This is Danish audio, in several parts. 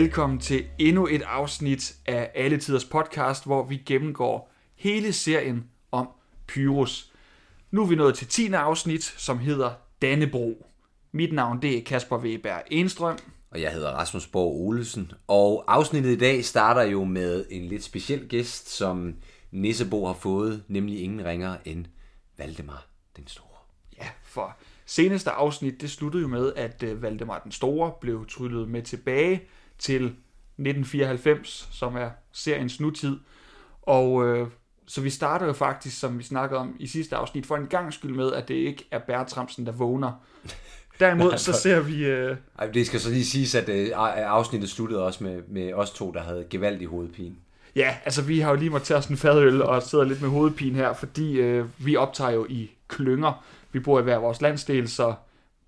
velkommen til endnu et afsnit af Alle Tiders podcast, hvor vi gennemgår hele serien om Pyrus. Nu er vi nået til 10. afsnit, som hedder Dannebro. Mit navn det er Kasper Weber Enstrøm. Og jeg hedder Rasmus Borg Olesen. Og afsnittet i dag starter jo med en lidt speciel gæst, som Nissebo har fået, nemlig ingen ringer end Valdemar den Store. Ja, for seneste afsnit, det sluttede jo med, at øh, Valdemar den Store blev tryllet med tilbage til 1994, som er seriens nutid. Og øh, så vi starter jo faktisk, som vi snakkede om i sidste afsnit, for en gang skyld med, at det ikke er Bertramsen, der vågner. Derimod så ser vi... Øh, Ej, det skal så lige siges, at øh, afsnittet sluttede også med, med os to, der havde gevaldig hovedpine. Ja, altså vi har jo lige måttet tage os en fadøl og sidder lidt med hovedpine her, fordi øh, vi optager jo i klynger. Vi bor i hver vores landsdel, så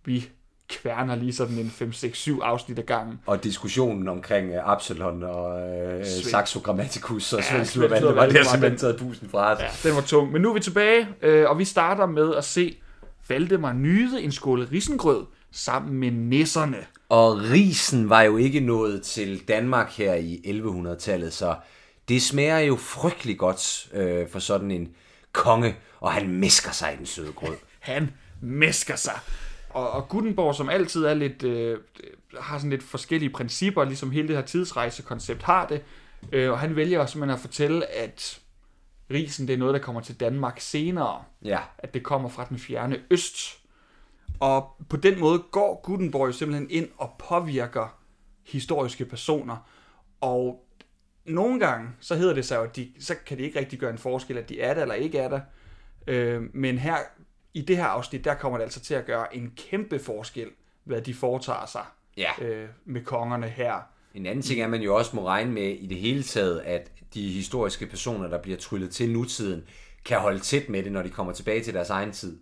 vi kværner lige sådan en 5-6-7 afsnit af gangen. Og diskussionen omkring uh, Absalon og uh, Saxo Grammaticus og Ja, Svend Slurvand, Slurvand, var det det var simpelthen taget busen fra os. Ja, den var tung. Men nu er vi tilbage, øh, og vi starter med at se Valdemar nyde en skål risengrød sammen med nisserne. Og risen var jo ikke nået til Danmark her i 1100-tallet, så det smager jo frygtelig godt øh, for sådan en konge, og han misker sig i den søde grød. Han mesker sig. Og, og Gutenborg, som altid er lidt, øh, har sådan lidt forskellige principper, ligesom hele det her tidsrejsekoncept har det. Øh, og han vælger simpelthen at fortælle, at risen det er noget, der kommer til Danmark senere. Ja, At det kommer fra den fjerne øst. Og på den måde går Gutenborg jo simpelthen ind og påvirker historiske personer. Og nogle gange, så hedder det sig jo, at de, så kan det ikke rigtig gøre en forskel, at de er der eller ikke er der. Øh, men her, i det her afsnit, der kommer det altså til at gøre en kæmpe forskel, hvad de foretager sig ja. øh, med kongerne her. En anden ting er, at man jo også må regne med i det hele taget, at de historiske personer, der bliver tryllet til nutiden, kan holde tæt med det, når de kommer tilbage til deres egen tid.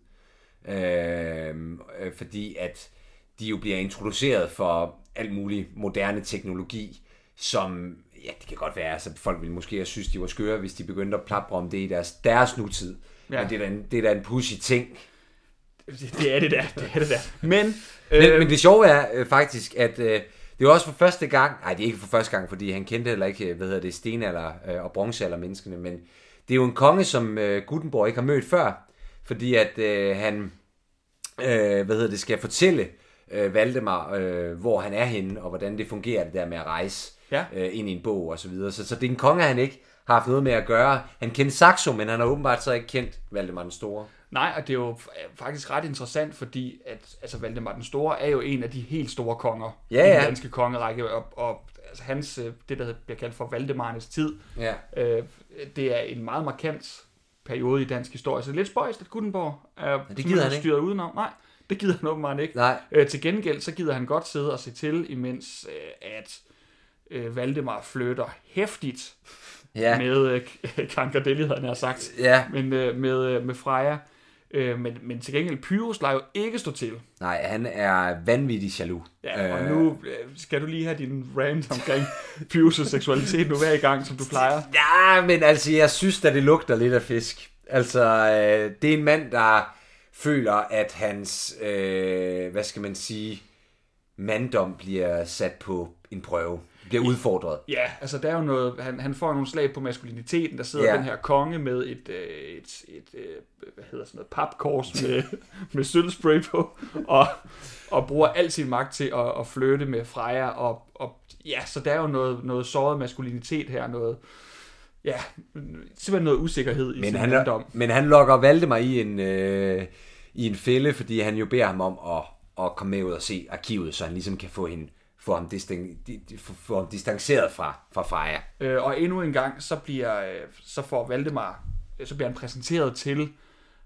Øh, øh, fordi at de jo bliver introduceret for alt mulig moderne teknologi, som, ja, det kan godt være, altså folk ville måske have synes, de var skøre, hvis de begyndte at plapre om det i deres, deres nutid. Ja. Men det er, da en, det er da en pussy ting. Det, er det der, det er det der. Men, Men, øh, men det sjove er øh, faktisk, at øh, det var også for første gang, nej det er ikke for første gang, fordi han kendte heller ikke, hvad hedder det, stenalder øh, og bronzealder menneskene, men det er jo en konge, som øh, Gutenborg ikke har mødt før, fordi at øh, han, øh, hvad hedder det, skal fortælle øh, Valdemar, øh, hvor han er henne, og hvordan det fungerer det der med at rejse Ja. øh, ind i en bog og så videre. Så, så det er en konge, han ikke har haft noget med at gøre. Han kendte Saxo, men han har åbenbart så ikke kendt Valdemar den Store. Nej, og det er jo faktisk ret interessant, fordi at, altså, Valdemar den Store er jo en af de helt store konger Ja, i den ja. danske kongerække, og, og altså, hans, øh, det der bliver kaldt for Valdemarnes tid, Ja. øh, det er en meget markant periode i dansk historie. Så det er lidt spøjst, at Gutenborg er det gider han ikke. styret udenom. Nej, det gider han åbenbart ikke. Nej. Øh, til gengæld, så gider han godt sidde og se til, imens øh, at øh, Valdemar flytter hæftigt Ja. med øh, Kankerdelli, havde han sagt Ja. men øh, med, øh, med Freja. Øh, men, men til gengæld, Pyrus lader jo ikke stå til. Nej, han er vanvittig jaloux. Ja, og nu øh, skal du lige have din rant omkring Pyrus' seksualitet nu hver i gang, som du plejer. Ja, men altså, jeg synes at det lugter lidt af fisk. Altså, øh, det er en mand, der føler, at hans, øh, hvad skal man sige, manddom bliver sat på en prøve. Bliver udfordret. Ja, altså der er jo noget, han, han får nogle slag på maskuliniteten, der sidder Ja. den her konge med et, øh, et, et øh, hvad hedder sådan noget, papkors med, med sølvspray på, og, og bruger al sin magt til at, at flytte med Freja, og, og ja, så der er jo noget, noget såret maskulinitet her, noget, ja, simpelthen noget usikkerhed i Men sin han, manddom. men han lokker Valdemar i en, øh, i en fælde, fordi han jo beder ham om at, at komme med ud og se arkivet, så han ligesom kan få, hende, få, ham, distan, di- di- få, få ham distanceret fra, fra Freja. Øh, og endnu en gang, så bliver øh, så får Valdemar, øh, så bliver han præsenteret til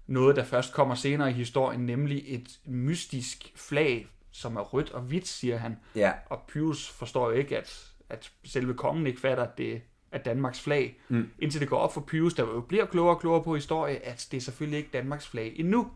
noget, der først kommer senere i historien, nemlig et mystisk flag, som er rødt og hvidt, siger han. Ja. Og Pyrus forstår jo ikke, at, at selve kongen ikke fatter, at det er Danmarks flag. Mm. Indtil det går op for Pyrus, der jo bliver klogere og klogere på historie, at det er selvfølgelig ikke Danmarks flag endnu.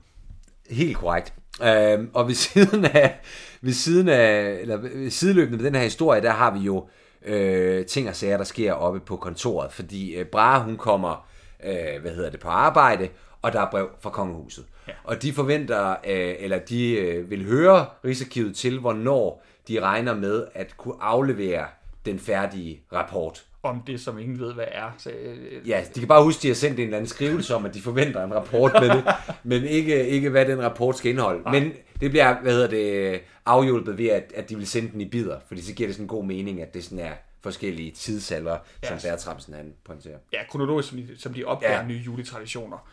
Helt korrekt. Øhm, og ved siden af, ved siden af, eller ved sideløbende med den her historie, der har vi jo øh, ting og sager, der sker oppe på kontoret. Fordi øh, Brahe, hun kommer, øh, hvad hedder det, på arbejde, og der er brev fra kongehuset. Ja. Og de forventer, øh, eller de øh, vil høre Rigsarkivet til, hvornår de regner med at kunne aflevere den færdige rapport. Om det, som ingen ved, hvad er. Så, øh, Ja, de kan bare huske, at de har sendt en eller anden skrivelse om, at de forventer en rapport med det, men ikke, ikke hvad den rapport skal indeholde. Nej. Men det bliver, hvad hedder det, afhjulpet ved, at, at de vil sende den i bidder, fordi så giver det sådan en god mening, at det sådan er forskellige tidsalder, ja. som Bertramsen han pointerer. ja, kronologisk, som de, som de opdager Ja. ja. nye juletraditioner.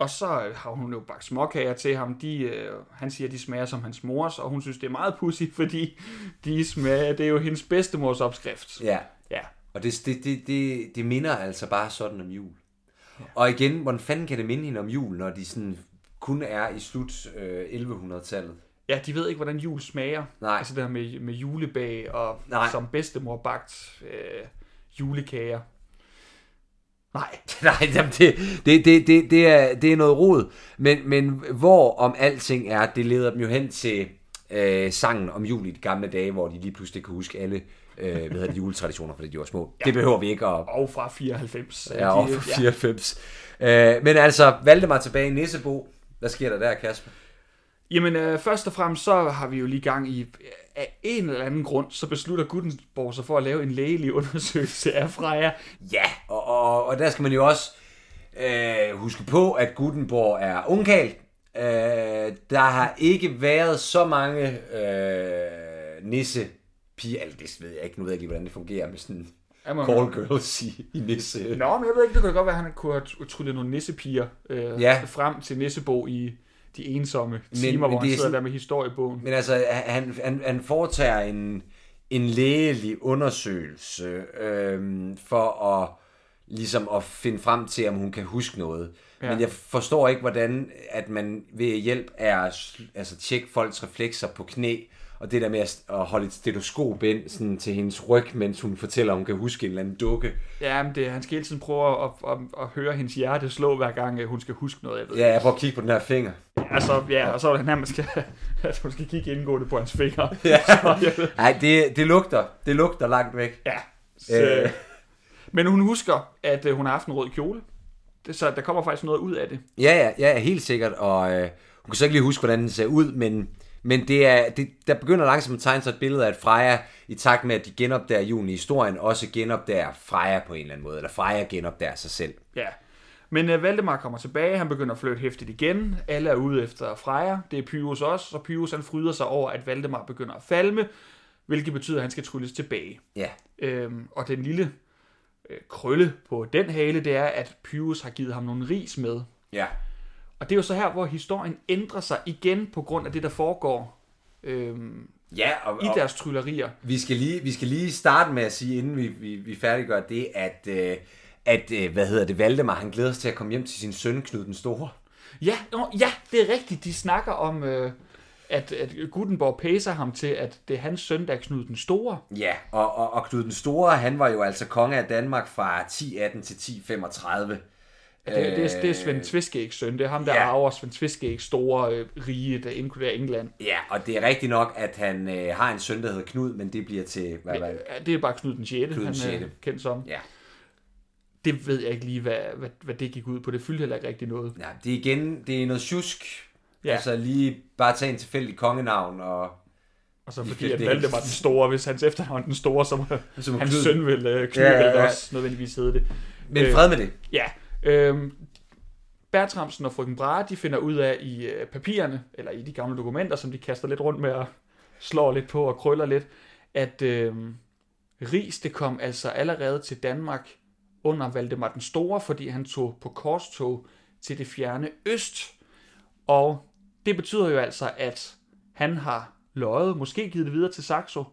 Og så har hun jo bagt småkager til ham. De, øh, han siger, at de smager som hans mors, og hun synes, det er meget pussy, fordi de smager, det er jo hendes bedstemors opskrift. Ja, Ja, og det, det, det, det, det minder altså bare sådan om jul. Ja. Og igen, hvordan fanden kan det minde hende om jul, når de sådan kun er i slut øh, 1100-tallet? ja de ved ikke, hvordan jul smager. Nej. Altså det her med, med julebag og Nej. som bedstemor bagt øh, julekager. Nej, Nej, jamen det, det, det, det, det, er, det er noget rod. Men, men hvor om alting er, det leder dem jo hen til øh, sangen om jul i de gamle dage, hvor de lige pludselig kan huske alle øh, hvad hedder det, juletraditioner, fordi de var små. Ja. Det behøver vi ikke at og fra 94. ja, over for 94. Ja. Øh, men altså, Valdemar tilbage i Nissebo. Hvad sker der der, Kasper? Jamen, øh, først og fremmest, så har vi jo lige gang i, af en eller anden grund, så beslutter Gutenborg sig for at lave en lægelig undersøgelse af Freja. Ja, og, og, og der skal man jo også øh, huske på, at Gutenborg er ungkald. Øh, der har ikke været så mange øh, nisse piger, altså det ved jeg ikke, nu ved jeg ikke lige, hvordan det fungerer med sådan man- call girls i, i nisse. Nå, men jeg ved ikke, det kunne godt være, at han kunne have tryllet nogle nissepiger øh, Ja. frem til Nissebo i de ensomme timer, men hvor det han er sidder sådan- der med historiebogen. Men altså, han, han, han foretager en, en lægelig undersøgelse øh, for at ligesom at finde frem til, om hun kan huske noget. Ja. Men jeg forstår ikke, hvordan at man ved hjælp af altså, tjekke folks reflekser på knæ, og det der med at, at holde et stetoskop ind sådan, til hendes ryg, mens hun fortæller, at hun kan huske en eller anden dukke. Ja, men det, han skal hele tiden prøve at, at, at, høre hendes hjerte slå, hver gang øh, hun skal huske noget, jeg ved. Ja, jeg prøver at kigge på den her finger. Altså, ja, og så er det nærmest, skal, at hun skal kigge indgående på hans fingre. Ja. Så, Nej, det, det lugter. Det lugter langt væk. Ja. Så, Øh. Men hun husker, at øh, hun har haft en rød kjole. Så der kommer faktisk noget ud af det. Ja, ja, ja, helt sikkert, og øh, hun kan så ikke lige huske, hvordan den ser ud, men, men det er, det, der begynder langsomt at tegne sig et billede af, at Freja, i takt med, at de genopdager julen i historien, også genopdager Freja på en eller anden måde, eller Freja genopdager sig selv. Ja. Men øh, Valdemar kommer tilbage, han begynder at flytte hæftigt igen. Alle er ude efter Freja. Det er Pyrus også, og Pyrus han fryder sig over, at Valdemar begynder at falme, hvilket betyder, at han skal trylles tilbage. Ja, Øhm, og den lille øh, krølle på den hale, det er, at Pyrus har givet ham nogle ris med. ja. Og det er jo så her, hvor historien ændrer sig igen på grund af det, der foregår øhm, Ja, og, i og deres tryllerier. vi, skal lige, vi skal lige starte med at sige, inden vi, vi, vi færdiggør det, at, øh, at øh, hvad hedder det, Valdemar, han glæder sig til at komme hjem til sin søn, Knud den Store. Ja, nå, ja, det er rigtigt. De snakker om, øh, at, at Gutenborg pæser ham til, at det er hans søn, der er Knud den Store. Ja, og, og, og Knud den Store, han var jo altså konge af Danmark fra 1018 til 1035. Det, det, er, det er Svend Tviskægs søn. Det er ham, der Ja. arver Svend Tviskægs store øh, rige, der inkluderer England. Ja, og det er rigtigt nok, at han øh, har en søn, der hedder Knud, men det bliver til... Hvad, hvad? Ja, Det er bare Knud den 6. Knud den han er sjette. kendt som. Ja. Det ved jeg ikke lige, hvad, hvad, hvad det gik ud på. Det fyldte heller ikke rigtig noget. ja, det er igen, det er noget tjusk. Ja. Altså lige bare tage en tilfældig kongenavn, og Og så fordi, at. Valdemar den Store, hvis hans efternavn den Store, så må Så må hans søn vil øh, Knud Ja, ja, ja, også nødvendigvis hedde det. men Øh, fred med det. Ja, øhm, Bertramsen og frøken Brahe, de finder ud af i øh, papirerne, eller i de gamle dokumenter, som de kaster lidt rundt med og slår lidt på og krøller lidt, at øh, ris, det kom altså allerede til Danmark under Valdemar den Store, fordi han tog på korstog til det fjerne øst. Og det betyder jo altså, at han har løjet, måske givet det videre til Saxo,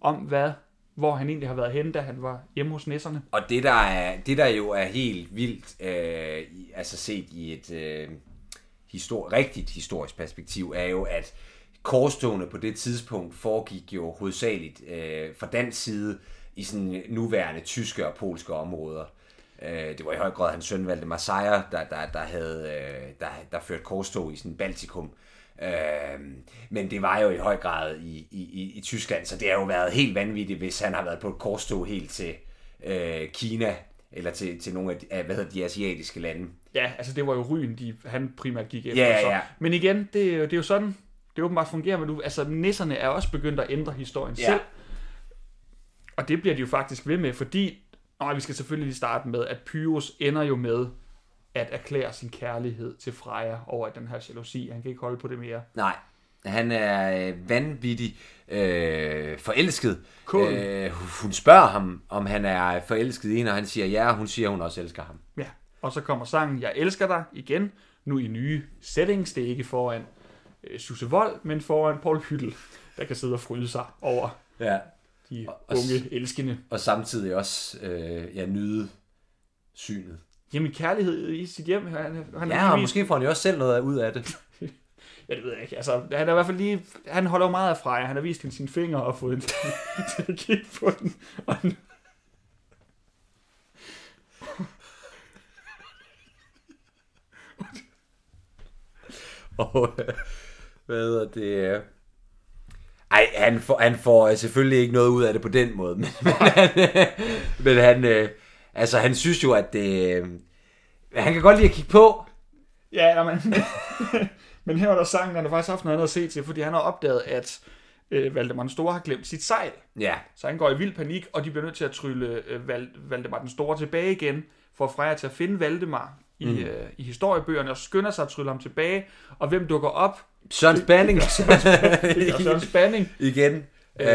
om hvad, hvor han egentlig har været henne, da han var hjemme hos nisserne. Og det der, er, det der jo er helt vildt, øh, altså set i et øh, histor- rigtigt historisk perspektiv, er jo, at korstogene på det tidspunkt foregik jo hovedsageligt øh, fra dansk side i sådan nuværende tyske og polske områder. Øh, det var i høj grad hans søn Valdemar Sejr, der, der, der, havde, øh, der, der førte korstog i sådan Baltikum. Øh, men det var jo i høj grad i, i, i, Tyskland, så det har jo været helt vanvittigt, hvis han har været på et korstog helt til øh, Kina, eller til, til nogle af de, hvad hedder de asiatiske lande. Ja, altså det var jo ryen, de, han primært gik efter. Ja, så. ja. Men igen, det, er jo- det er jo sådan, det åbenbart fungerer, men du, altså nisserne er også begyndt at ændre historien Ja. selv. Og det bliver de jo faktisk ved med, fordi... Og vi skal selvfølgelig lige starte med, at Pyrus ender jo med at erklære sin kærlighed til Freja over den her jalousi. Han kan ikke holde på det mere. Nej, han er øh, vanvittig øh, forelsket. Kål. Øh, hun spørger ham, om han er forelsket i hende, og han siger ja, og hun siger, hun også elsker ham. Ja. Og så kommer sangen Jeg elsker dig igen, nu i nye settings. Det er ikke foran øh, Susse Vold, men foran Paul Hyttel, der kan sidde og fryde sig over Ja. de Og- unge elskende. Og samtidig også øh, ja, nyde synet. Jamen kærlighed i sit hjem. Han, han Ja, og måske får han jo også selv noget ud af det. Ja, det ved jeg ikke. Altså, han er i hvert fald lige... Han holder jo meget af Freja. Han har vist hende sine fingre og fået hende til, at kigge på den. Og han, Og hvad hedder det? Ej, han får, han får øh, selvfølgelig ikke noget ud af det på den måde, men, men han, men han, øh, altså, han synes jo, at det, øh, han kan godt lide at kigge på. ja, men, men her var der sangen, han har faktisk haft noget andet at se til, fordi han har opdaget, at øh, Valdemar den Store har glemt sit sejl. Ja, Så han går i vild panik, og de bliver nødt til at trylle øh, Val, Valdemar den Store tilbage igen, for at Freja til at finde Valdemar i, mm. øh, i historiebøgerne, og skynder sig at trylle ham tilbage. Og hvem dukker op? Søren Spanning. Søren Spanning. Igen. Øh,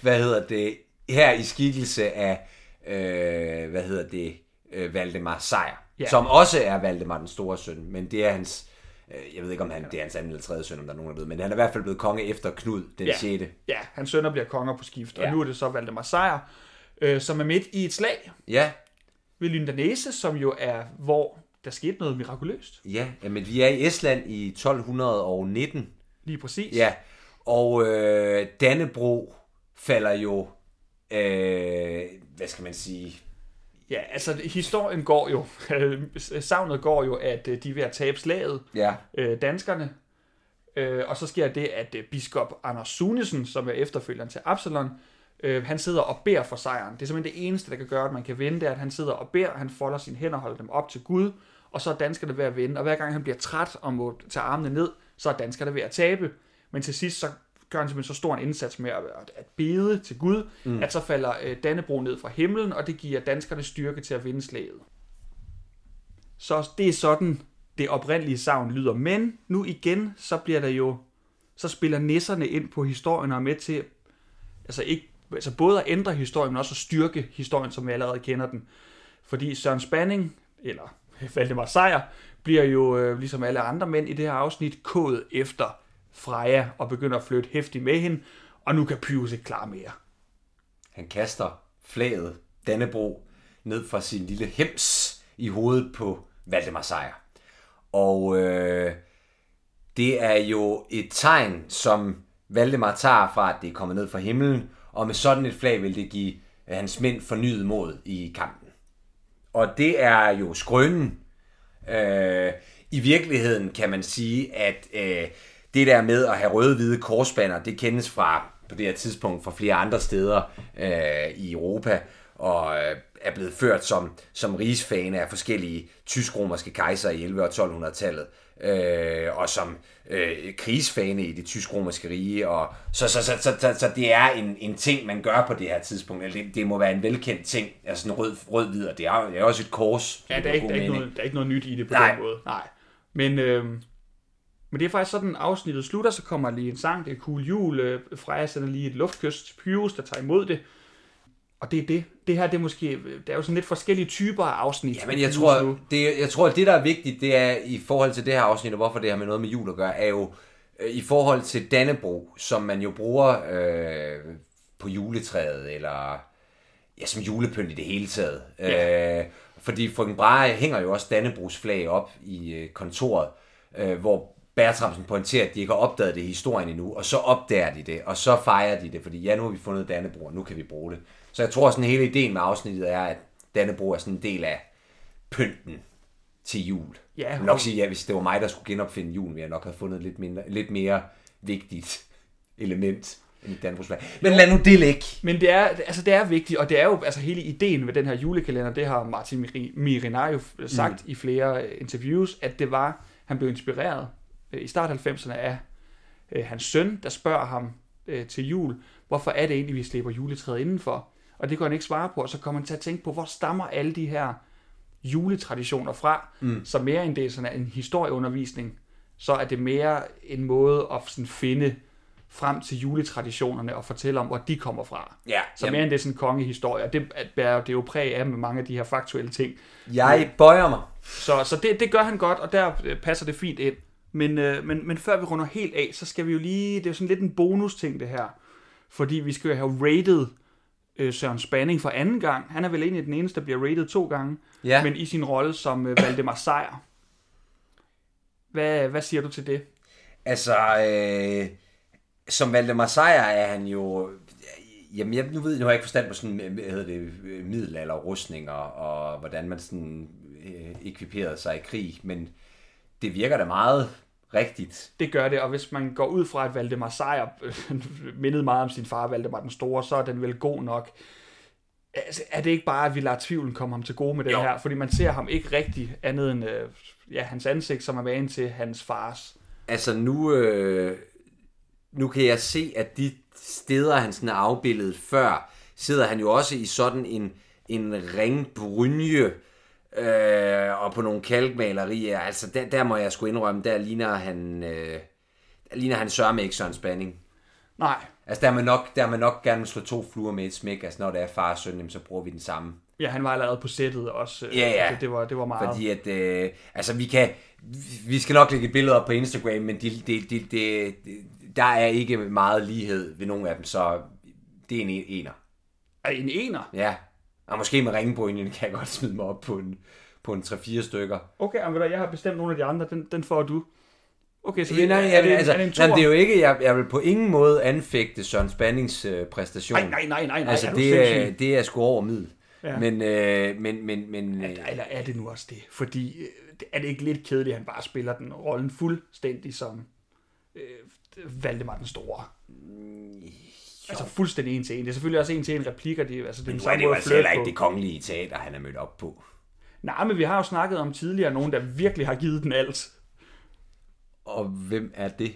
hvad hedder det? Her i skikkelse af, øh, hvad hedder det? Øh, Valdemar Sejr. Ja. Ja. Som også er Valdemar den store søn, men det er hans... Øh, jeg ved ikke, om han, det er hans anden eller tredje søn, om der er nogen, der ved, men han er i hvert fald blevet konge efter Knud den Ja. ja. 6. Ja, hans sønner bliver konger på skift, og Ja. nu er det så Valdemar Sejr, øh, som er midt i et slag Ja, ved Lyndanese, som jo er, hvor der skete noget mirakuløst. ja, men vi er i Estland i 1219. Lige præcis. Ja, og øh, Dannebro falder jo, øh, hvad skal man sige, Ja, altså historien går jo, savnet går jo, at øh, de er ved at tabe slaget, ja, øh, danskerne. Øh, og så sker det, at øh, biskop Anders Sunesen, som er efterfølgeren til Absalon, øh, han sidder og beder for sejren. Det er simpelthen det eneste, der kan gøre, at man kan vinde, det er, at han sidder og beder, han folder sine hænder og holder dem op til Gud, og så er danskerne ved at vinde. Og hver gang han bliver træt og må tage armene ned, så er danskerne ved at tabe. Men til sidst, så gør han simpelthen så stor en indsats med at, at bede til Gud, mm. at så falder øh, Dannebro ned fra himlen, og det giver danskerne styrke til at vinde slaget. Så det er sådan, det oprindelige savn lyder. Men nu igen, så bliver der jo, så spiller nisserne ind på historien og er med til, altså ikke, altså både at ændre historien, men også at styrke historien, som vi allerede kender den. Fordi Søren Spanning, eller Valdemar Sejr, bliver jo, øh, ligesom alle andre mænd i det her afsnit, kået efter Freja og begynder at flytte hæftigt med hende, og nu kan Pyrus ikke klare mere. han kaster flaget Dannebro ned fra sin lille hems i hovedet på Valdemar Sejr. Og øh, det er jo et tegn, som Valdemar tager fra, at det er kommet ned fra himlen, og med sådan et flag vil det give øh, hans mænd fornyet mod i kampen. Og det er jo skrønen. Øh, I virkeligheden kan man sige, at øh, det der med at have røde-hvide korsbander, det kendes fra på det her tidspunkt fra flere andre steder øh, i Europa, og øh, er blevet ført som, som rigsfane af forskellige tysk-romerske kejser i 1100- og 1200-tallet, øh, og som øh, krigsfane i det tysk-romerske rige. Og, så, så, så, så, så, så det er en, en ting, man gør på det her tidspunkt. Eller det, det må være en velkendt ting, altså sådan rød, rød-hvid, og det er, det er også et kors. Ja, der er, ikke, der, er ikke noget, der er ikke noget nyt i det på Nej. den måde. Nej. Men, øh, men det er faktisk sådan, afsnittet slutter, så kommer lige en sang, det er cool jul, øh, Freja sender lige et luftkys Pyrus, der tager imod det. Og det er det. Det her, det er måske, der er jo sådan lidt forskellige typer af afsnit. Ja, men jeg tror, det, jeg tror, det, der er vigtigt, det er i forhold til det her afsnit, og hvorfor det har med noget med jul at gøre, er jo øh, i forhold til Dannebro, som man jo bruger øh, på juletræet, eller ja, som julepynt i det hele taget. Ja. Øh, fordi frøken Brahe hænger jo også Dannebrogs flag op i øh, kontoret, øh, hvor Bertramsen pointerer, at de ikke har opdaget det i historien endnu, og så opdager de det, og så fejrer de det, fordi ja, nu har vi fundet Dannebro, og nu kan vi bruge det. Så jeg tror, sådan hele ideen med afsnittet er, at Dannebro er sådan en del af pynten til jul. Ja, jeg vil nok sige, ja, hvis det var mig, der skulle genopfinde julen, ville jeg nok have fundet lidt, mindre, lidt mere vigtigt element end Dannebrogs flag. Men lad nu det ligge. Men det er, altså det er vigtigt, og det er jo altså hele ideen med den her julekalender, det har Martin Miri- Mirinar jo sagt mm. i flere interviews, at det var, han blev inspireret øh, i start 90'erne af øh, hans søn, der spørger ham øh, til jul, hvorfor er det egentlig, vi slipper juletræet indenfor? og det kunne han ikke svare på, og så kommer han til at tænke på, hvor stammer alle de her juletraditioner fra, mm. så mere end det er sådan en historieundervisning, så er det mere en måde at sådan finde frem til juletraditionerne og fortælle om, hvor de kommer fra. Ja, Så mere end det er sådan en kongehistorie, og det bærer det er jo præg af med mange af de her faktuelle ting. Jeg bøjer mig. Så, så det, det gør han godt, og der øh, passer det fint ind. Men, øh, men, men før vi runder helt af, så skal vi jo lige, det er jo sådan lidt en bonus ting det her. Fordi vi skal jo have rated øh, Søren Spanning for anden gang. Han er vel egentlig den eneste, der bliver rated to gange. Ja. Men i sin rolle som øh, Valdemar Sejr. Hvad, hvad siger du til det? Altså, øh, som Valdemar Sejr er han jo... Jamen, jeg, nu ved nu har jeg ikke forstand på sådan, hvad hedder det, middelalderrustninger, og hvordan man sådan øh, ekviperede sig i krig, men det virker da meget rigtigt. Det gør det, og hvis man går ud fra, at Valdemar Sejr øh, mindede meget om sin far, Valdemar den Store, så er den vel god nok. Altså, er det ikke bare, at vi lader tvivlen komme ham til gode med den Jo. her? Fordi man ser ham ikke rigtig andet end øh, ja, hans ansigt, som er vanen til hans fars. Altså nu, øh, nu kan jeg se, at de steder, han sådan er afbildet før, sidder han jo også i sådan en, en ringbrynje øh, og på nogle kalkmalerier. Altså der, der må jeg sgu indrømme, der ligner han, øh, der ligner han sørme ikke Søren Spanning. Nej, Altså der er man nok, der er man nok gerne slå to fluer med et smæk. Altså når det er far og søn, jamen, så bruger vi den samme. ja, han var allerede på sættet også. øh, Ja, ja. Det, det, var, det var meget. Fordi at, øh, altså vi kan, vi skal nok lægge et billede op på Instagram, men de, de, de, de, de, der er ikke meget lighed ved nogle af dem, så det er en ener. Er en ener? Ja, og måske med ringbrynjen kan jeg godt smide mig op på en, på en 3-4 stykker. Okay, men jeg har bestemt nogle af de andre, den, den får du. Okay, så Ja, det, nej, er, det, altså, er det en nej, det er jo ikke, jeg, jeg vil på ingen måde anfægte Søren Spannings øh, præstation. Nej, nej, nej, nej, nej, altså, er det, er, det er sgu over middel. Ja. Men, øh, men, men, men øh, Eller er det nu også det? Fordi øh, er det ikke lidt kedeligt, at han bare spiller den rollen fuldstændig som øh, Valdemar den Store? Altså fuldstændig en til en. Det er selvfølgelig også en til en replik, og det, altså, det er den nu er det jo altså heller ikke det kongelige teater, han er mødt op på. Nej, men vi har jo snakket om tidligere nogen, der virkelig har givet den alt. Og hvem er det?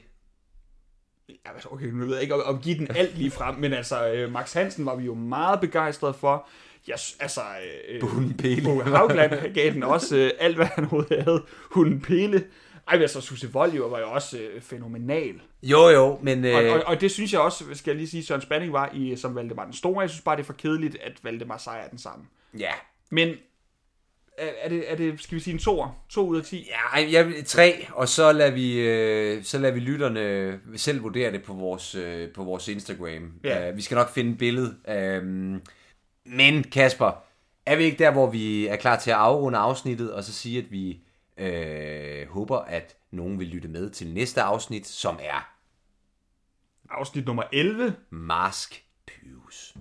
Ja, altså, okay, nu ved jeg ikke om, om give den alt lige frem, men altså, øh, Max Hansen var vi jo meget begejstrede for. Jeg, altså, øh, Hunden Pele. Haugland gav den også øh, alt, hvad han overhovedet havde. Hunden Pele. Ej, men altså, Susse Voljo var jo også øh, fænomenal. Jo, jo, men... Øh, Og, og, og, det synes jeg også, skal jeg lige sige, Søren Spanning var i som Valdemar den Store. Jeg synes bare, det er for kedeligt, at Valdemar Sejr er den samme. ja. Men er, er, det, er det, skal vi sige en toer? To ud af ti? Ja, jeg, vil- tre, og så lader vi, øh, så lader vi lytterne selv vurdere det på vores, øh, på vores Instagram. Ja. Uh, vi skal nok finde et billede. Uh, men Kasper, er vi ikke der, hvor vi er klar til at afrunde afsnittet, og så sige, at vi øh, håber, at nogen vil lytte med til næste afsnit, som er Afsnit nummer 11. Mask Pyus.